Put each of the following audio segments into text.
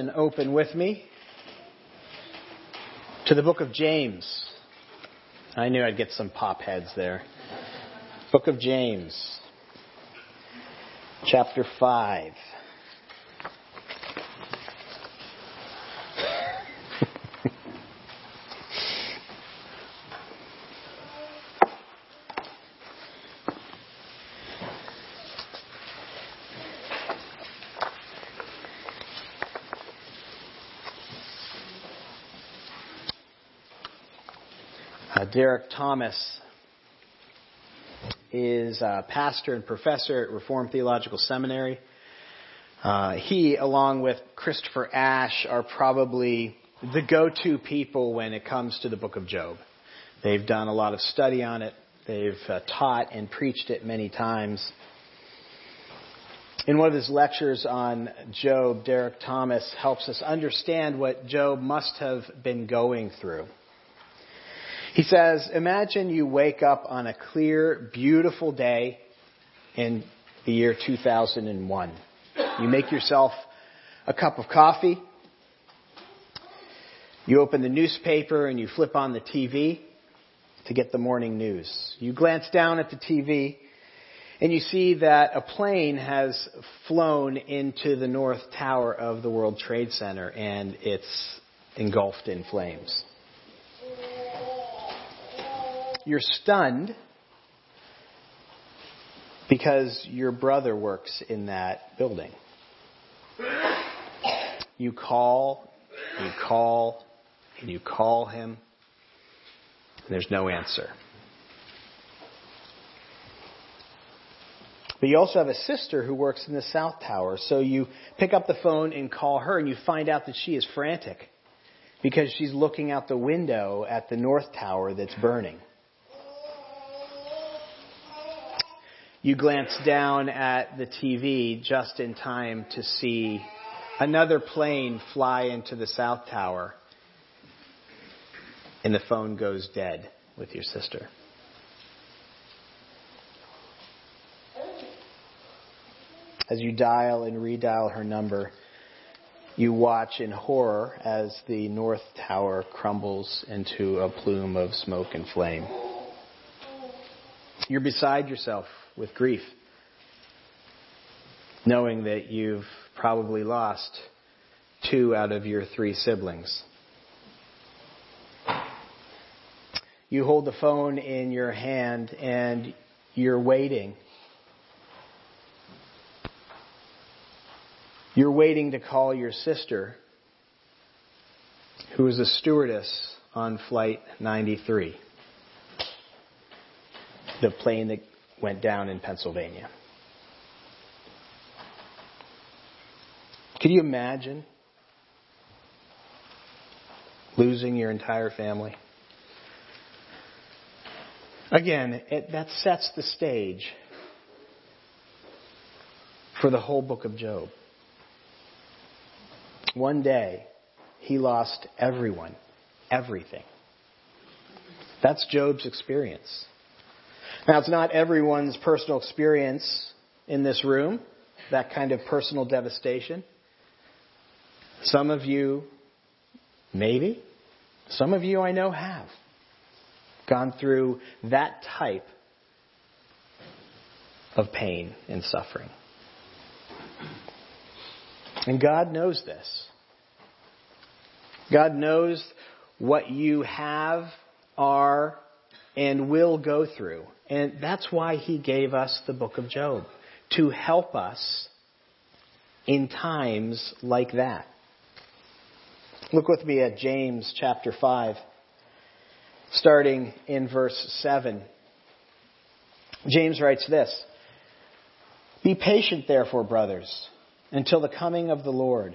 and open with me to the book of James. I knew I'd get some pop heads there. Book of James, chapter 5. Uh, Derek Thomas is a pastor and professor at Reformed Theological Seminary. Uh, he, along with Christopher Ash, are probably the go-to people when it comes to the book of Job. They've done a lot of study on it. They've uh, taught and preached it many times. In one of his lectures on Job, Derek Thomas helps us understand what Job must have been going through. He says, Imagine you wake up on a clear, beautiful day in the year 2001. You make yourself a cup of coffee. You open the newspaper and you flip on the TV to get the morning news. You glance down at the TV and you see that a plane has flown into the North Tower of the World Trade Center and it's engulfed in flames you're stunned because your brother works in that building. You call, you call, and you call him, and there's no answer. But you also have a sister who works in the South Tower, so you pick up the phone and call her, and you find out that she is frantic because she's looking out the window at the North Tower that's burning. You glance down at the TV just in time to see another plane fly into the South Tower, and the phone goes dead with your sister. As you dial and redial her number, you watch in horror as the North Tower crumbles into a plume of smoke and flame. You're beside yourself with grief, knowing that you've probably lost two out of your three siblings. You hold the phone in your hand and you're waiting. You're waiting to call your sister, who is a stewardess on Flight 93, the plane that went down in Pennsylvania. Can you imagine losing your entire family? Again, it, that sets the stage for the whole book of Job. One day, he lost everyone, everything. That's Job's experience. Now, it's not everyone's personal experience in this room, that kind of personal devastation. Some of you, maybe. Some of you I know have gone through that type of pain and suffering. And God knows this. God knows what you have, are, and will go through. And that's why he gave us the book of Job, to help us in times like that. Look with me at James chapter 5, starting in verse 7. James writes this Be patient, therefore, brothers, until the coming of the Lord.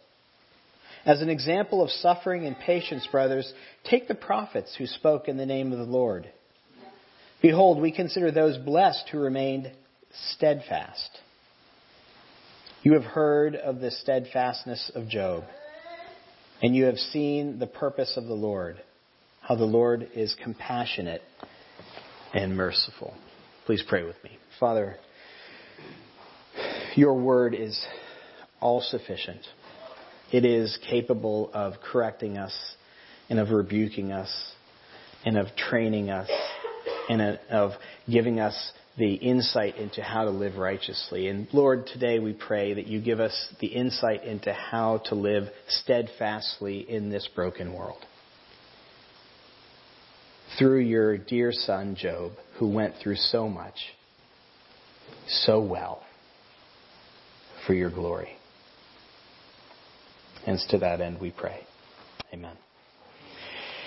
As an example of suffering and patience, brothers, take the prophets who spoke in the name of the Lord. Behold, we consider those blessed who remained steadfast. You have heard of the steadfastness of Job, and you have seen the purpose of the Lord, how the Lord is compassionate and merciful. Please pray with me. Father, your word is all sufficient. It is capable of correcting us and of rebuking us and of training us and of giving us the insight into how to live righteously. And Lord, today we pray that you give us the insight into how to live steadfastly in this broken world. Through your dear son, Job, who went through so much, so well, for your glory. And to that end we pray. Amen.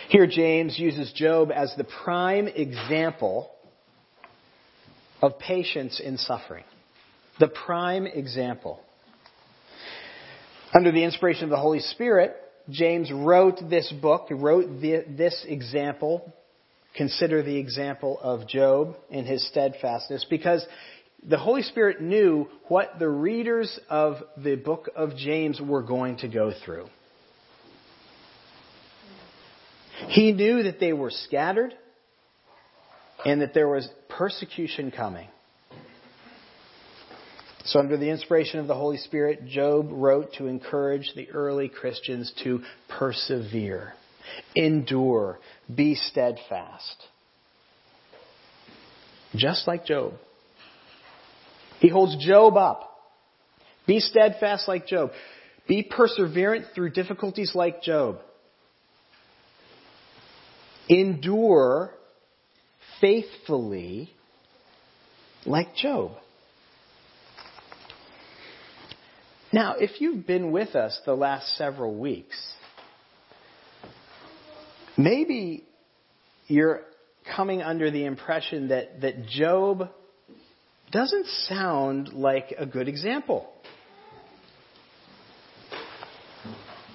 Here, James uses Job as the prime example of patience in suffering. The prime example. Under the inspiration of the Holy Spirit, James wrote this book, wrote this example, consider the example of Job and his steadfastness, because the Holy Spirit knew what the readers of the book of James were going to go through. He knew that they were scattered and that there was persecution coming. So, under the inspiration of the Holy Spirit, Job wrote to encourage the early Christians to persevere, endure, be steadfast. Just like Job. He holds Job up. Be steadfast like Job. Be perseverant through difficulties like Job. Endure faithfully like Job. Now, if you've been with us the last several weeks, maybe you're coming under the impression that, that Job doesn't sound like a good example.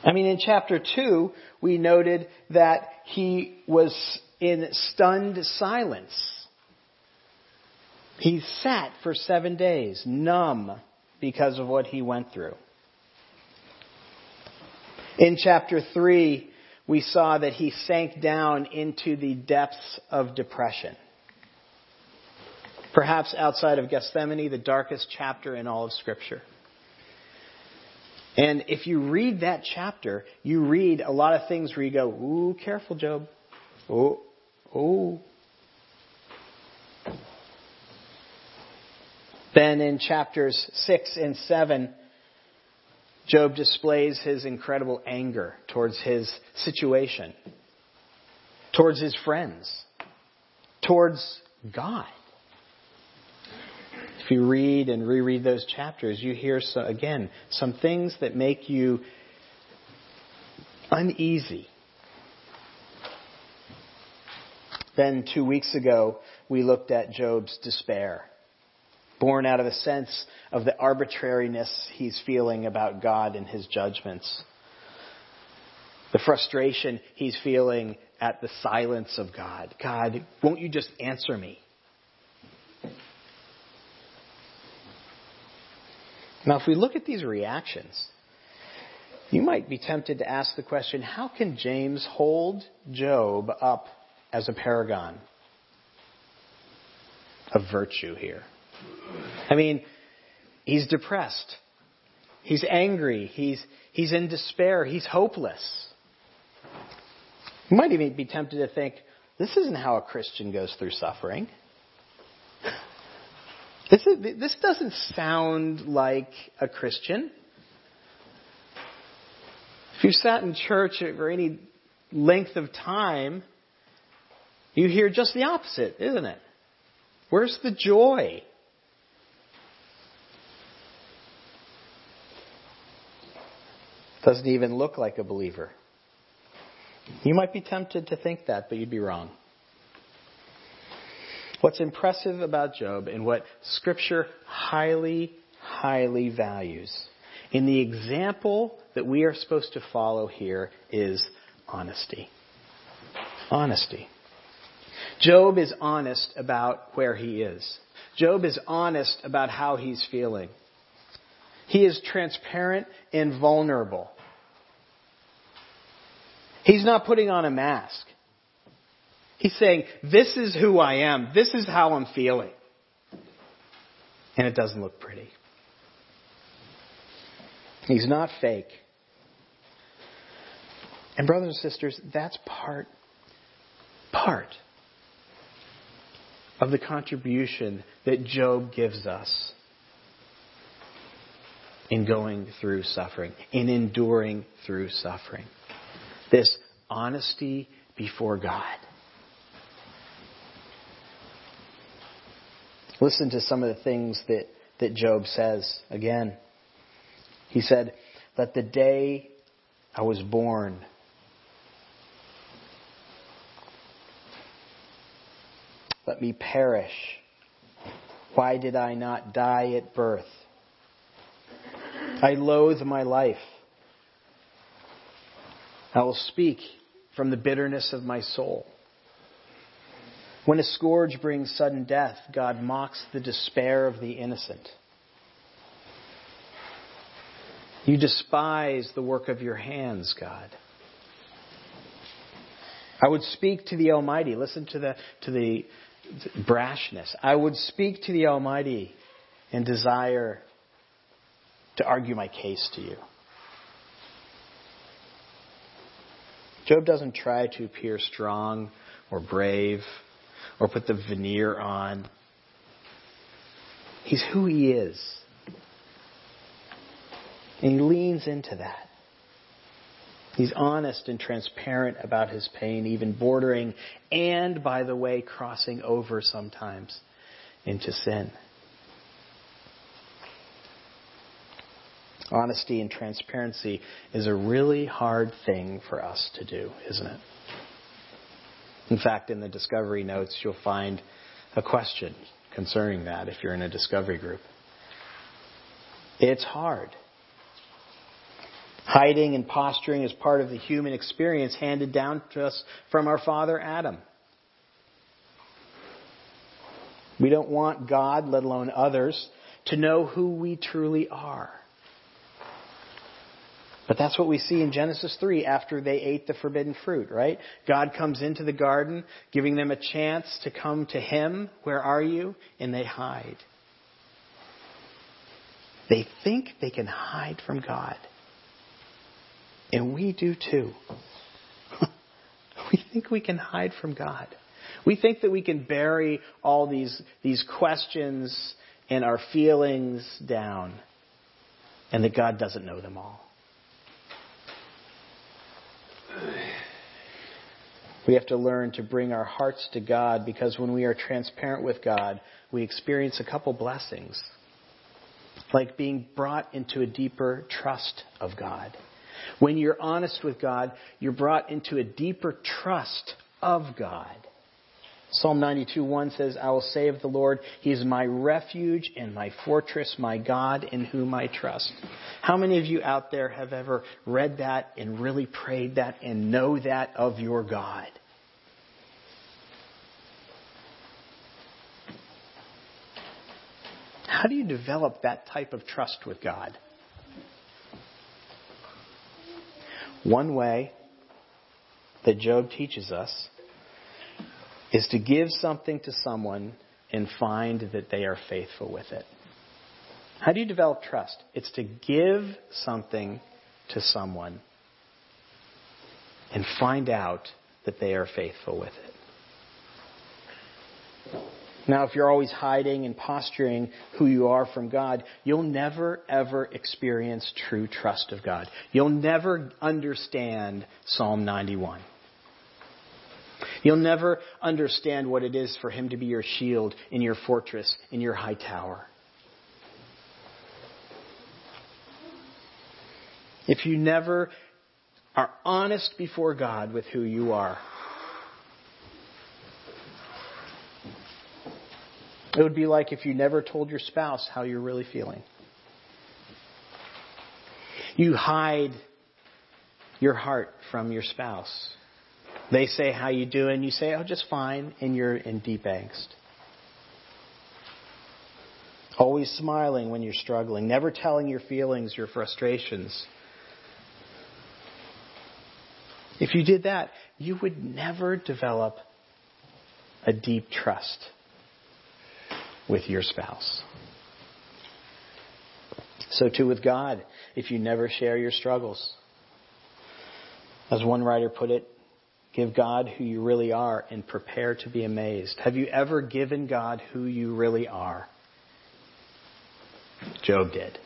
I mean, in chapter 2, we noted that he was in stunned silence. He sat for seven days, numb because of what he went through. In chapter 3, we saw that he sank down into the depths of depression. Perhaps outside of Gethsemane, the darkest chapter in all of Scripture. And if you read that chapter, you read a lot of things where you go, ooh, careful, Job. Oh, oh. Then in chapters 6 and 7, Job displays his incredible anger towards his situation, towards his friends, towards God. If you read and reread those chapters, you hear, so, again, some things that make you uneasy. Then, two weeks ago, we looked at Job's despair, born out of a sense of the arbitrariness he's feeling about God and his judgments. The frustration he's feeling at the silence of God. God, won't you just answer me? Now, if we look at these reactions, you might be tempted to ask the question how can James hold Job up as a paragon of virtue here? I mean, he's depressed. He's angry. He's, he's in despair. He's hopeless. You might even be tempted to think, this isn't how a Christian goes through suffering. This, is, this doesn't sound like a Christian. If you sat in church for any length of time, you hear just the opposite, isn't it? Where's the joy? Doesn't even look like a believer. You might be tempted to think that, but you'd be wrong. What's impressive about Job and what Scripture highly, highly values in the example that we are supposed to follow here is honesty. Honesty. Job is honest about where he is. Job is honest about how he's feeling. He is transparent and vulnerable. He's not putting on a mask. He's saying, This is who I am. This is how I'm feeling. And it doesn't look pretty. He's not fake. And brothers and sisters, that's part part of the contribution that Job gives us in going through suffering, in enduring through suffering. This honesty before God. Listen to some of the things that, that Job says again. He said, Let the day I was born let me perish. Why did I not die at birth? I loathe my life. I will speak from the bitterness of my soul. When a scourge brings sudden death, God mocks the despair of the innocent. You despise the work of your hands, God. I would speak to the Almighty. Listen to the, to the brashness. I would speak to the Almighty and desire to argue my case to you. Job doesn't try to appear strong or brave or put the veneer on. He's who he is. And he leans into that. He's honest and transparent about his pain, even bordering and, by the way, crossing over sometimes into sin. Honesty and transparency is a really hard thing for us to do, isn't it? In fact, in the discovery notes, you'll find a question concerning that if you're in a discovery group. It's hard. Hiding and posturing is part of the human experience handed down to us from our father Adam. We don't want God, let alone others, to know who we truly are. But that's what we see in Genesis 3 after they ate the forbidden fruit, right? God comes into the garden, giving them a chance to come to Him. Where are you? And they hide. They think they can hide from God. And we do too. we think we can hide from God. We think that we can bury all these, these questions and our feelings down and that God doesn't know them all. We have to learn to bring our hearts to God because when we are transparent with God, we experience a couple blessings. Like being brought into a deeper trust of God. When you're honest with God, you're brought into a deeper trust of God. Psalm 92:1 says, I will say of the Lord, He is my refuge and my fortress, my God in whom I trust. How many of you out there have ever read that and really prayed that and know that of your God? How do you develop that type of trust with God? One way that Job teaches us is to give something to someone and find that they are faithful with it. How do you develop trust? It's to give something to someone and find out that they are faithful with it. Now, if you're always hiding and posturing who you are from God, you'll never ever experience true trust of God. You'll never understand Psalm 91. You'll never understand what it is for Him to be your shield in your fortress, in your high tower. If you never are honest before God with who you are, it would be like if you never told your spouse how you're really feeling. You hide your heart from your spouse. They say, how you doing? You say, oh, just fine, and you're in deep angst. Always smiling when you're struggling, never telling your feelings, your frustrations. If you did that, you would never develop a deep trust with your spouse. So too with God, if you never share your struggles. As one writer put it, give God who you really are and prepare to be amazed. Have you ever given God who you really are? Job did.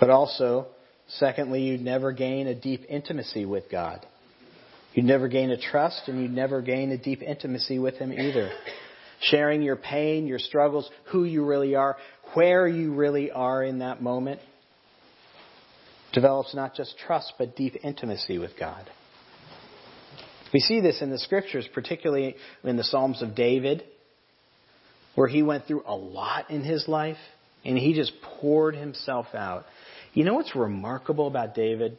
But also, secondly, you'd never gain a deep intimacy with God. You'd never gain a trust and you'd never gain a deep intimacy with Him either. Sharing your pain, your struggles, who you really are, where you really are in that moment develops not just trust, but deep intimacy with God. We see this in the scriptures, particularly in the Psalms of David, where he went through a lot in his life and he just poured himself out. You know what's remarkable about David?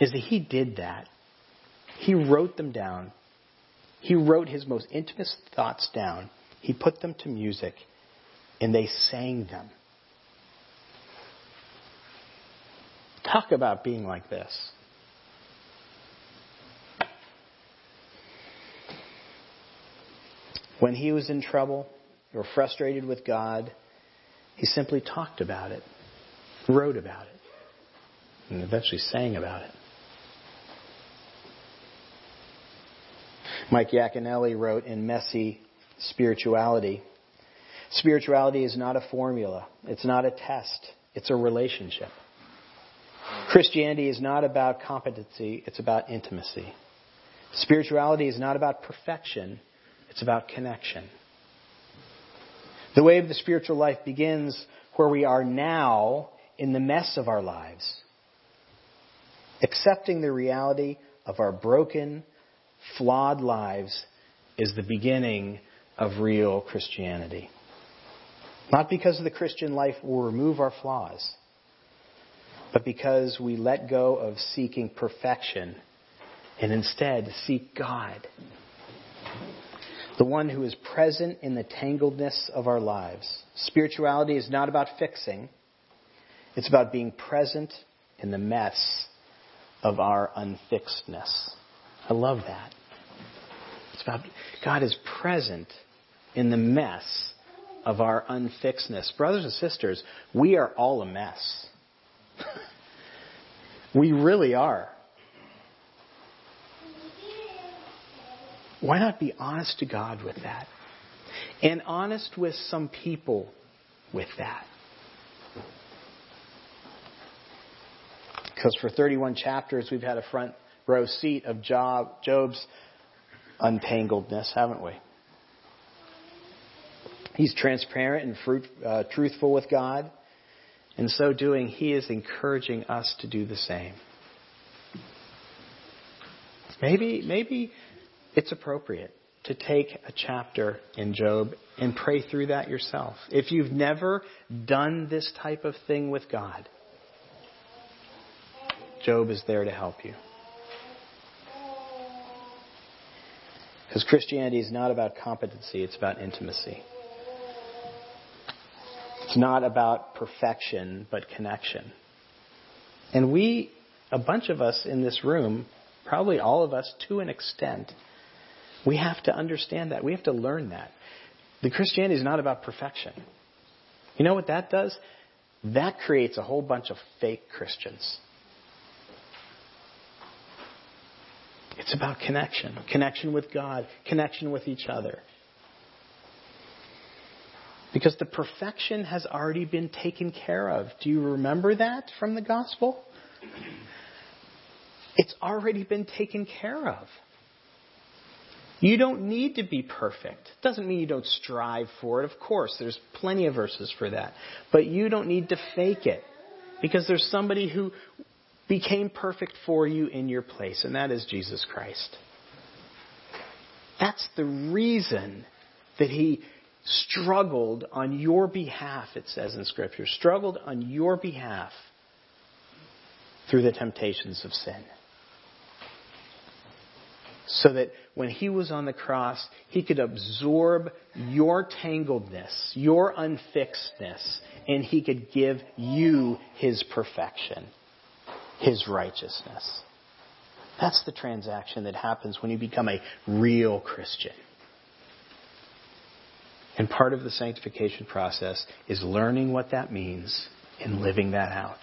Is that he did that. He wrote them down. He wrote his most intimate thoughts down. He put them to music and they sang them. Talk about being like this. When he was in trouble or frustrated with God, he simply talked about it, wrote about it, and eventually sang about it. Mike Yaconelli wrote in Messy Spirituality Spirituality is not a formula. It's not a test. It's a relationship. Christianity is not about competency. It's about intimacy. Spirituality is not about perfection. It's about connection. The way of the spiritual life begins where we are now in the mess of our lives. Accepting the reality of our broken, flawed lives is the beginning of real Christianity. Not because the Christian life will remove our flaws, but because we let go of seeking perfection and instead seek God. The one who is present in the tangledness of our lives. Spirituality is not about fixing, it's about being present in the mess of our unfixedness. I love that. It's about God is present in the mess of our unfixedness. Brothers and sisters, we are all a mess. we really are. Why not be honest to God with that? And honest with some people with that. Because for 31 chapters, we've had a front row seat of Job's untangledness, haven't we? He's transparent and fruit, uh, truthful with God. In so doing, he is encouraging us to do the same. Maybe, maybe it's appropriate to take a chapter in Job and pray through that yourself. If you've never done this type of thing with God, Job is there to help you. Because Christianity is not about competency, it's about intimacy. It's not about perfection, but connection. And we, a bunch of us in this room, probably all of us to an extent, we have to understand that. We have to learn that. The Christianity is not about perfection. You know what that does? That creates a whole bunch of fake Christians. It's about connection connection with God, connection with each other. Because the perfection has already been taken care of. Do you remember that from the gospel? It's already been taken care of. You don't need to be perfect. Doesn't mean you don't strive for it. Of course, there's plenty of verses for that. But you don't need to fake it. Because there's somebody who became perfect for you in your place, and that is Jesus Christ. That's the reason that he struggled on your behalf, it says in Scripture, struggled on your behalf through the temptations of sin. So that when he was on the cross, he could absorb your tangledness, your unfixedness, and he could give you his perfection, his righteousness. That's the transaction that happens when you become a real Christian. And part of the sanctification process is learning what that means and living that out.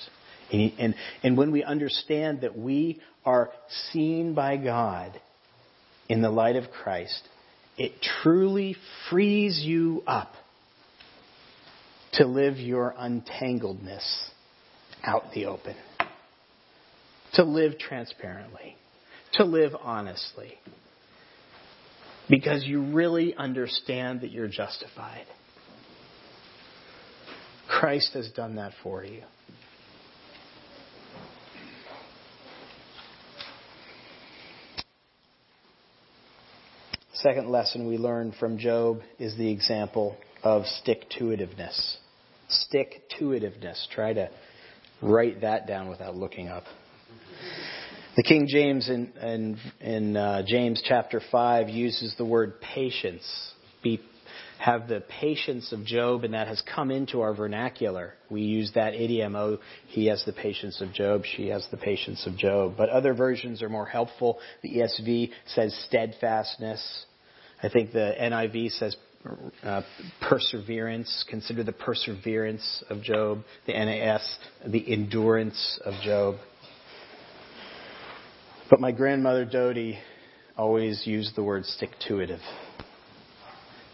And, and, and when we understand that we are seen by God in the light of Christ, it truly frees you up to live your untangledness out in the open, to live transparently, to live honestly, because you really understand that you're justified. Christ has done that for you. Second lesson we learn from Job is the example of stick to itiveness. Stick to itiveness. Try to write that down without looking up. The King James in, in, in uh, James chapter 5 uses the word patience. Be, have the patience of Job, and that has come into our vernacular. We use that idiom, oh, he has the patience of Job, she has the patience of Job. But other versions are more helpful. The ESV says steadfastness. I think the NIV says uh, perseverance. Consider the perseverance of Job. The NAS, the endurance of Job. But my grandmother Dodie always used the word stick to itive.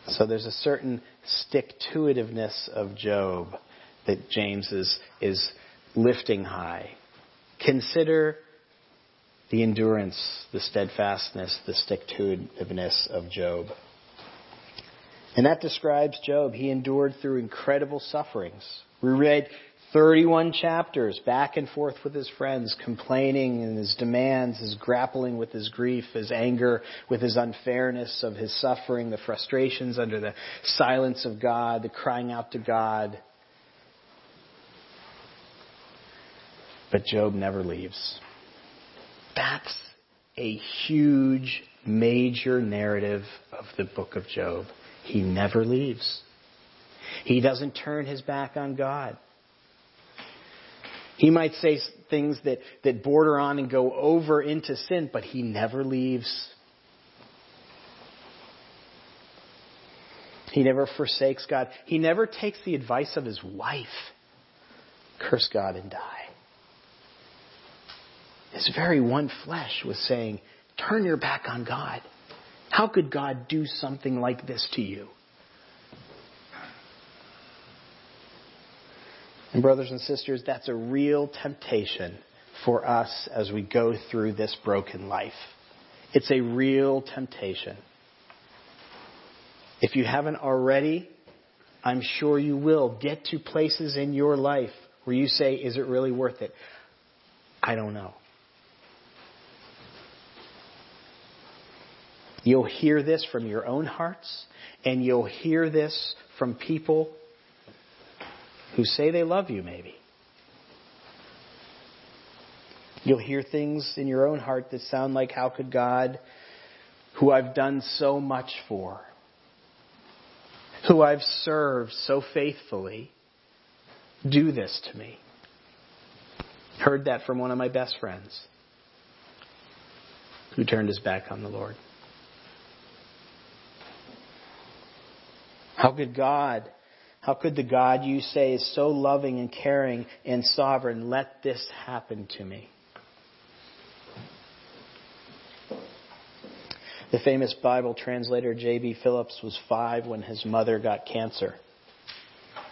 So there's a certain stick to itiveness of Job that James is, is lifting high. Consider the endurance, the steadfastness, the stick to itiveness of Job. And that describes Job. He endured through incredible sufferings. We read 31 chapters back and forth with his friends, complaining and his demands, his grappling with his grief, his anger, with his unfairness of his suffering, the frustrations under the silence of God, the crying out to God. But Job never leaves. That's a huge, major narrative of the book of Job. He never leaves. He doesn't turn his back on God. He might say things that, that border on and go over into sin, but he never leaves. He never forsakes God. He never takes the advice of his wife. Curse God and die. His very one flesh was saying, Turn your back on God. How could God do something like this to you? And, brothers and sisters, that's a real temptation for us as we go through this broken life. It's a real temptation. If you haven't already, I'm sure you will get to places in your life where you say, Is it really worth it? I don't know. You'll hear this from your own hearts, and you'll hear this from people who say they love you, maybe. You'll hear things in your own heart that sound like, How could God, who I've done so much for, who I've served so faithfully, do this to me? Heard that from one of my best friends who turned his back on the Lord. How could God, how could the God you say is so loving and caring and sovereign let this happen to me? The famous Bible translator J.B. Phillips was five when his mother got cancer.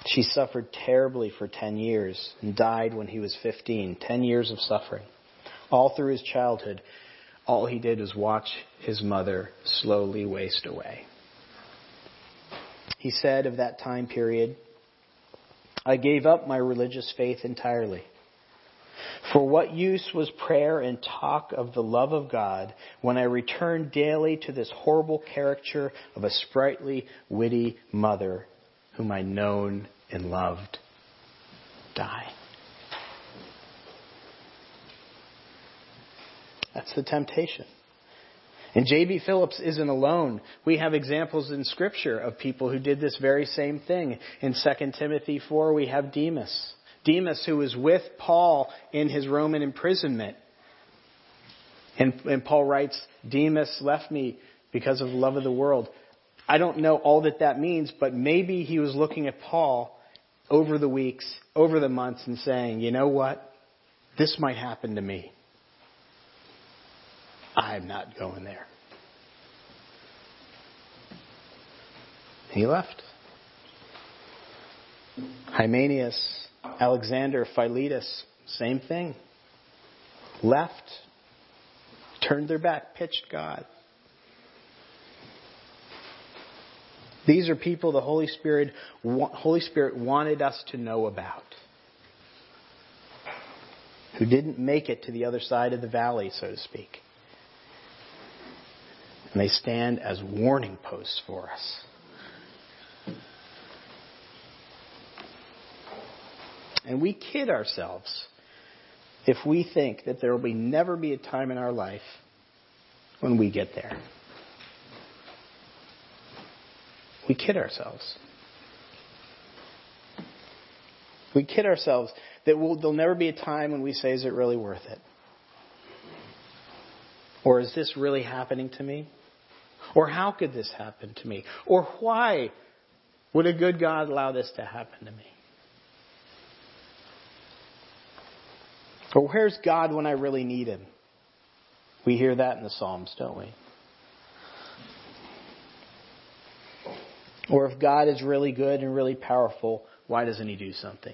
She suffered terribly for 10 years and died when he was 15. 10 years of suffering. All through his childhood, all he did was watch his mother slowly waste away he said of that time period, I gave up my religious faith entirely. For what use was prayer and talk of the love of God when I returned daily to this horrible caricature of a sprightly, witty mother whom I known and loved die? That's the temptation. And J.B. Phillips isn't alone. We have examples in Scripture of people who did this very same thing. In 2 Timothy 4, we have Demas. Demas, who was with Paul in his Roman imprisonment. And, and Paul writes, Demas left me because of the love of the world. I don't know all that that means, but maybe he was looking at Paul over the weeks, over the months, and saying, you know what? This might happen to me. I'm not going there. He left. Hymenaeus, Alexander, Philetus, same thing. Left, turned their back, pitched God. These are people the Holy Spirit, Holy Spirit wanted us to know about. Who didn't make it to the other side of the valley, so to speak. And they stand as warning posts for us. And we kid ourselves if we think that there will be never be a time in our life when we get there. We kid ourselves. We kid ourselves that we'll, there'll never be a time when we say, is it really worth it? Or is this really happening to me? Or how could this happen to me? Or why would a good God allow this to happen to me? Or where's God when I really need Him? We hear that in the Psalms, don't we? Or if God is really good and really powerful, why doesn't He do something?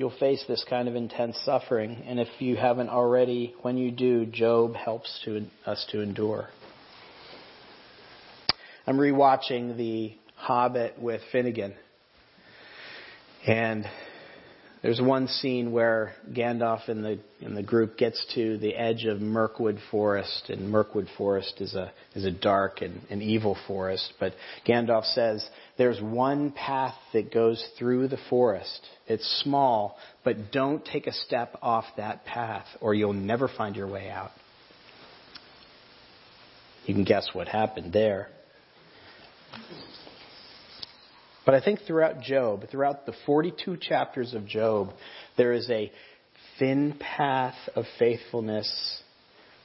You'll face this kind of intense suffering. And if you haven't already, when you do, Job helps to, us to endure. I'm rewatching The Hobbit with Finnegan. And there's one scene where Gandalf and the and the group gets to the edge of Mirkwood Forest, and Mirkwood Forest is a is a dark and, and evil forest. But Gandalf says there's one path that goes through the forest. It's small, but don't take a step off that path, or you'll never find your way out. You can guess what happened there. But I think throughout Job, throughout the 42 chapters of Job, there is a thin path of faithfulness,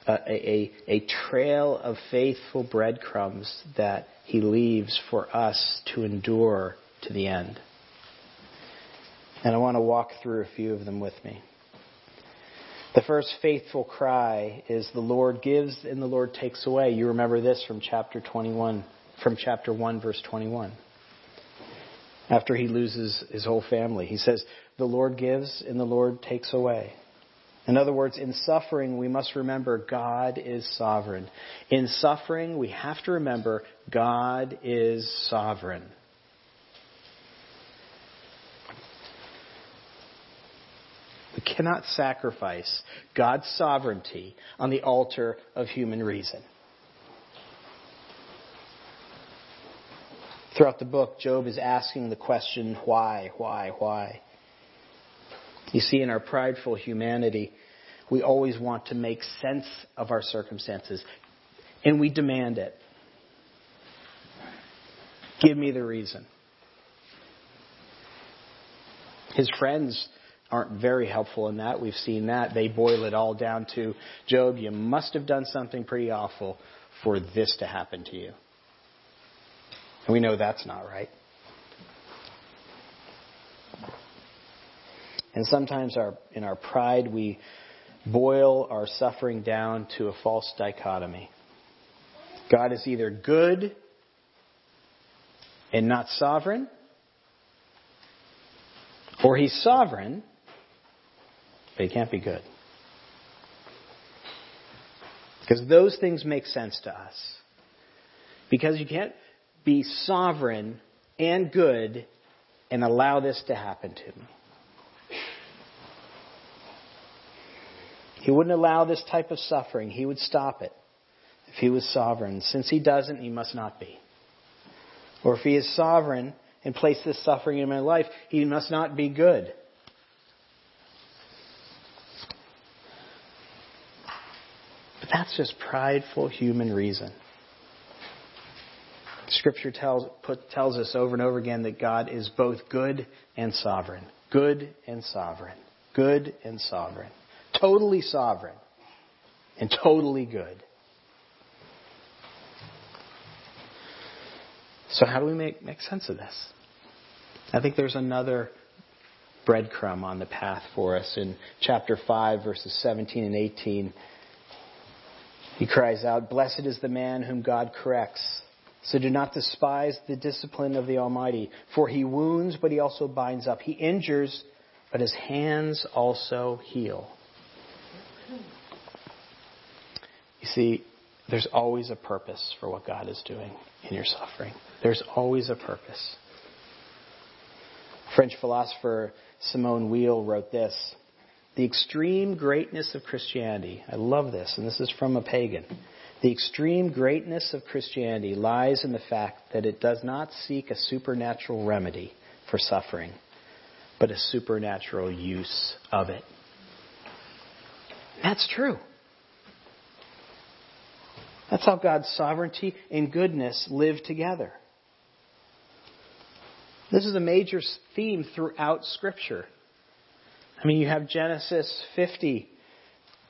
uh, a, a, a trail of faithful breadcrumbs that he leaves for us to endure to the end. And I want to walk through a few of them with me. The first faithful cry is the Lord gives and the Lord takes away. You remember this from chapter 21, from chapter 1 verse 21 after he loses his whole family. He says, The Lord gives and the Lord takes away. In other words, in suffering, we must remember God is sovereign. In suffering, we have to remember God is sovereign. We cannot sacrifice God's sovereignty on the altar of human reason. Throughout the book, Job is asking the question, why, why, why? You see, in our prideful humanity, we always want to make sense of our circumstances, and we demand it. Give me the reason. His friends aren't very helpful in that. We've seen that. They boil it all down to Job, you must have done something pretty awful for this to happen to you. And we know that's not right. And sometimes our, in our pride, we boil our suffering down to a false dichotomy. God is either good and not sovereign, or he's sovereign, but he can't be good. Because those things make sense to us. Because you can't be sovereign and good and allow this to happen to me. He wouldn't allow this type of suffering. He would stop it if he was sovereign. Since he doesn't, he must not be. Or if he is sovereign and place this suffering in my life, he must not be good. But that's just prideful human reason. Scripture tells, put, tells us over and over again that God is both good and sovereign. Good and sovereign. Good and sovereign. Totally sovereign. And totally good. So how do we make, make sense of this? I think there's another breadcrumb on the path for us in chapter 5 verses 17 and 18. He cries out, Blessed is the man whom God corrects. So do not despise the discipline of the Almighty, for he wounds, but he also binds up. He injures, but his hands also heal. You see, there's always a purpose for what God is doing in your suffering. There's always a purpose. French philosopher Simone Weil wrote this The extreme greatness of Christianity, I love this, and this is from a pagan. The extreme greatness of Christianity lies in the fact that it does not seek a supernatural remedy for suffering, but a supernatural use of it. That's true. That's how God's sovereignty and goodness live together. This is a major theme throughout Scripture. I mean, you have Genesis 50,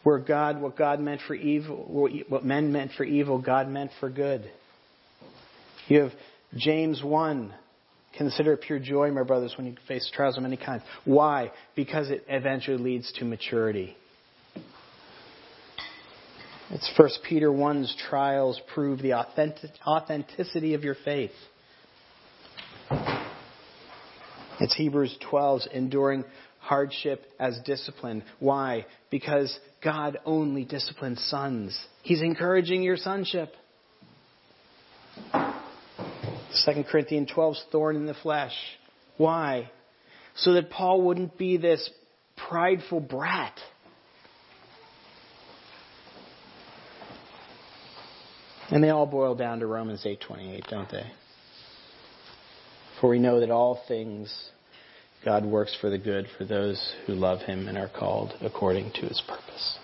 where God, what God meant for evil, what men meant for evil, God meant for good. You have James 1, consider it pure joy, my brothers, when you face trials of many kinds. Why? Because it eventually leads to maturity. It's 1 Peter 1's trials prove the authentic, authenticity of your faith. It's Hebrews 12's enduring hardship as discipline. Why? Because God only disciplines sons. He's encouraging your sonship. 2 Corinthians 12's thorn in the flesh. Why? So that Paul wouldn't be this prideful brat And they all boil down to Romans 8:28, don't they? For we know that all things God works for the good for those who love him and are called according to his purpose.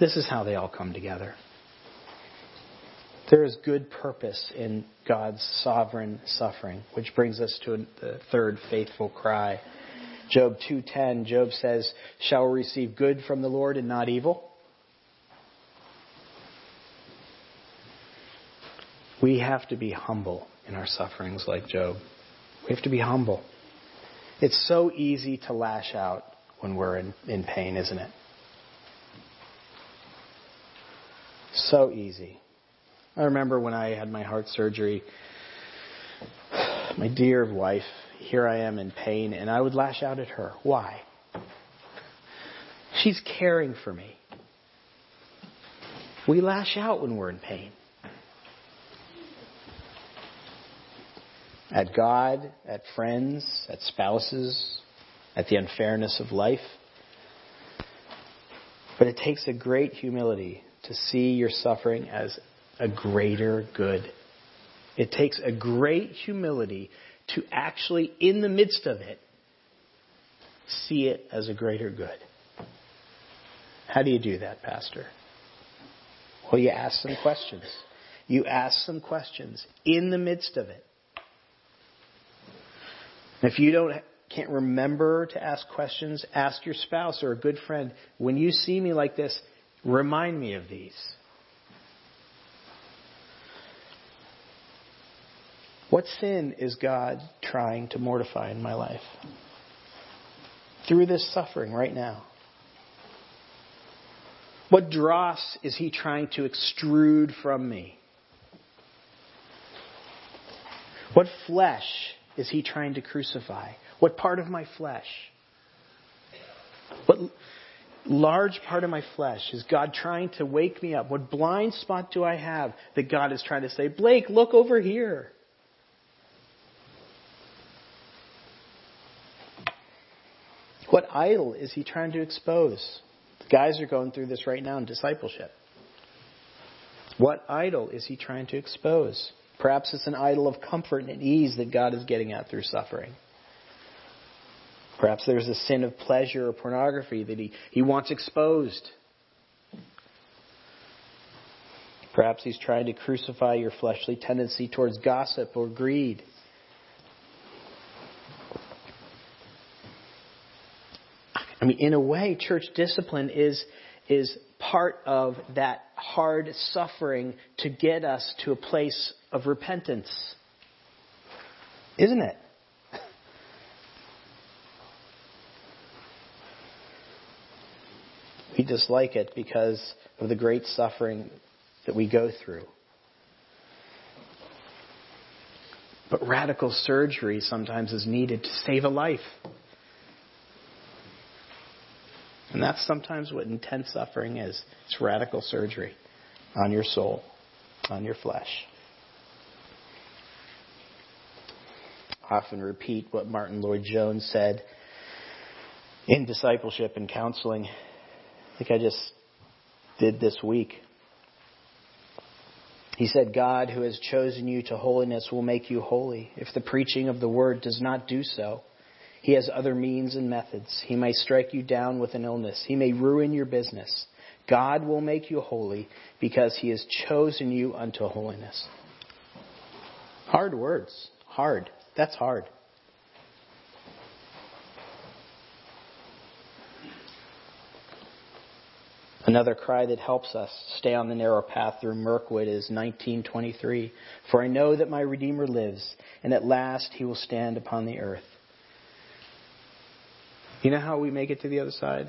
This is how they all come together. There is good purpose in God's sovereign suffering, which brings us to the third faithful cry. Job 2:10 Job says, "Shall we receive good from the Lord and not evil?" We have to be humble in our sufferings like Job. We have to be humble. It's so easy to lash out when we're in, in pain, isn't it? So easy. I remember when I had my heart surgery, my dear wife, here I am in pain, and I would lash out at her. Why? She's caring for me. We lash out when we're in pain. At God, at friends, at spouses, at the unfairness of life. But it takes a great humility to see your suffering as a greater good. It takes a great humility to actually, in the midst of it, see it as a greater good. How do you do that, Pastor? Well, you ask some questions. You ask some questions in the midst of it. If you don't can't remember to ask questions, ask your spouse or a good friend, when you see me like this, remind me of these. What sin is God trying to mortify in my life? Through this suffering right now. What dross is he trying to extrude from me? What flesh is he trying to crucify? What part of my flesh? What, large part of my flesh is God trying to wake me up? What blind spot do I have that God is trying to say, Blake, look over here? What idol is he trying to expose? The guys are going through this right now in discipleship. What idol is he trying to expose? Perhaps it's an idol of comfort and ease that God is getting at through suffering. Perhaps there's a sin of pleasure or pornography that he, he wants exposed. Perhaps he's trying to crucify your fleshly tendency towards gossip or greed. I mean, in a way, church discipline is, is part of that hard suffering to get us to a place of repentance. Isn't it? We dislike it because of the great suffering that we go through. But radical surgery sometimes is needed to save a life. And that's sometimes what intense suffering is. It's radical surgery on your soul, on your flesh. I often repeat what Martyn Lloyd-Jones said in discipleship and counseling. Think I just did this week. He said, God who has chosen you to holiness will make you holy if the preaching of the word does not do so. He has other means and methods. He may strike you down with an illness. He may ruin your business. God will make you holy because he has chosen you unto holiness. Hard words. Hard. That's hard. Another cry that helps us stay on the narrow path through Mirkwood is 1923. For I know that my Redeemer lives, and at last he will stand upon the earth. You know how we make it to the other side?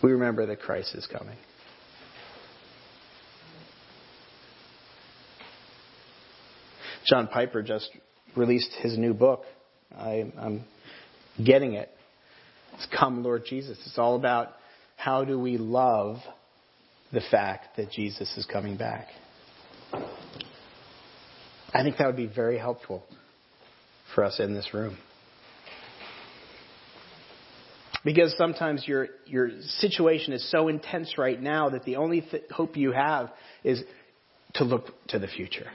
We remember that Christ is coming. John Piper just released his new book. I, am getting it. It's Come, Lord Jesus. It's all about how do we love the fact that Jesus is coming back. I think that would be very helpful for us in this room. Because sometimes your, your situation is so intense right now that the only th- hope you have is to look to the future.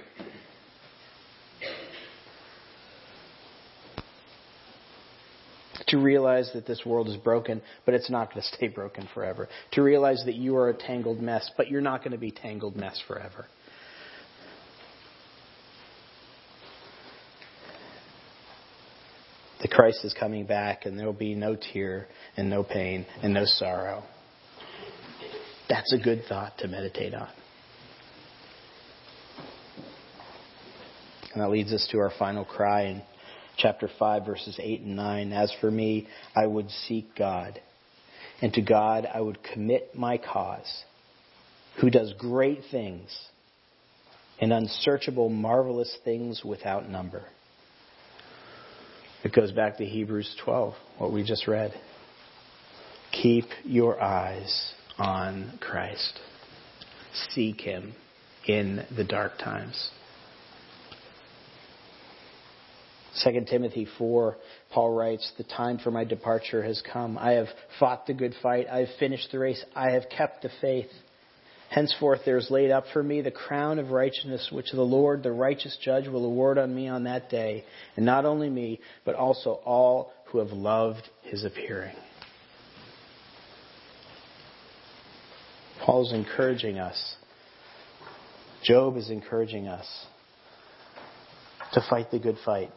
To realize that this world is broken, but it's not going to stay broken forever. To realize that you are a tangled mess, but you're not going to be tangled mess forever. Christ is coming back and there will be no tear and no pain and no sorrow. That's a good thought to meditate on. And that leads us to our final cry in chapter 5, verses 8 and 9. As for me, I would seek God, and to God I would commit my cause, who does great things and unsearchable, marvelous things without number. It goes back to Hebrews 12, what we just read. Keep your eyes on Christ. Seek Him in the dark times. 2 Timothy 4, Paul writes, The time for my departure has come. I have fought the good fight. I have finished the race. I have kept the faith. Henceforth there is laid up for me the crown of righteousness, which the Lord, the righteous judge, will award on me on that day, and not only me, but also all who have loved his appearing. Paul is encouraging us. Job is encouraging us to fight the good fight,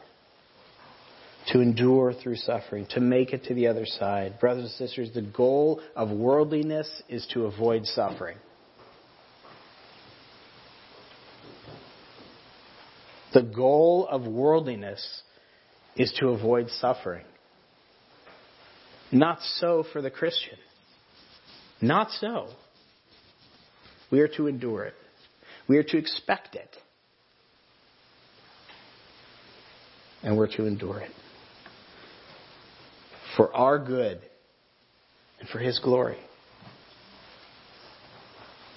to endure through suffering, to make it to the other side. Brothers and sisters, the goal of worldliness is to avoid suffering. The goal of worldliness is to avoid suffering. Not so for the Christian. Not so. We are to endure it. We are to expect it. And we're to endure it. For our good and for His glory.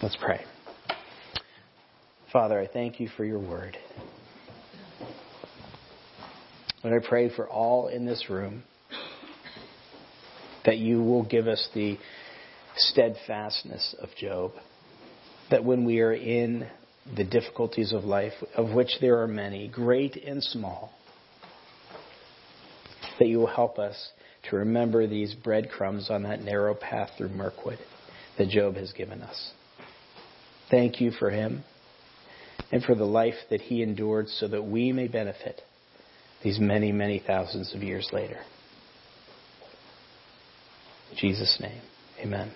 Let's pray. Father, I thank you for your word. And I pray for all in this room that you will give us the steadfastness of Job. That when we are in the difficulties of life, of which there are many, great and small, that you will help us to remember these breadcrumbs on that narrow path through Mirkwood that Job has given us. Thank you for him and for the life that he endured so that we may benefit these many, many thousands of years later. In Jesus' name, amen.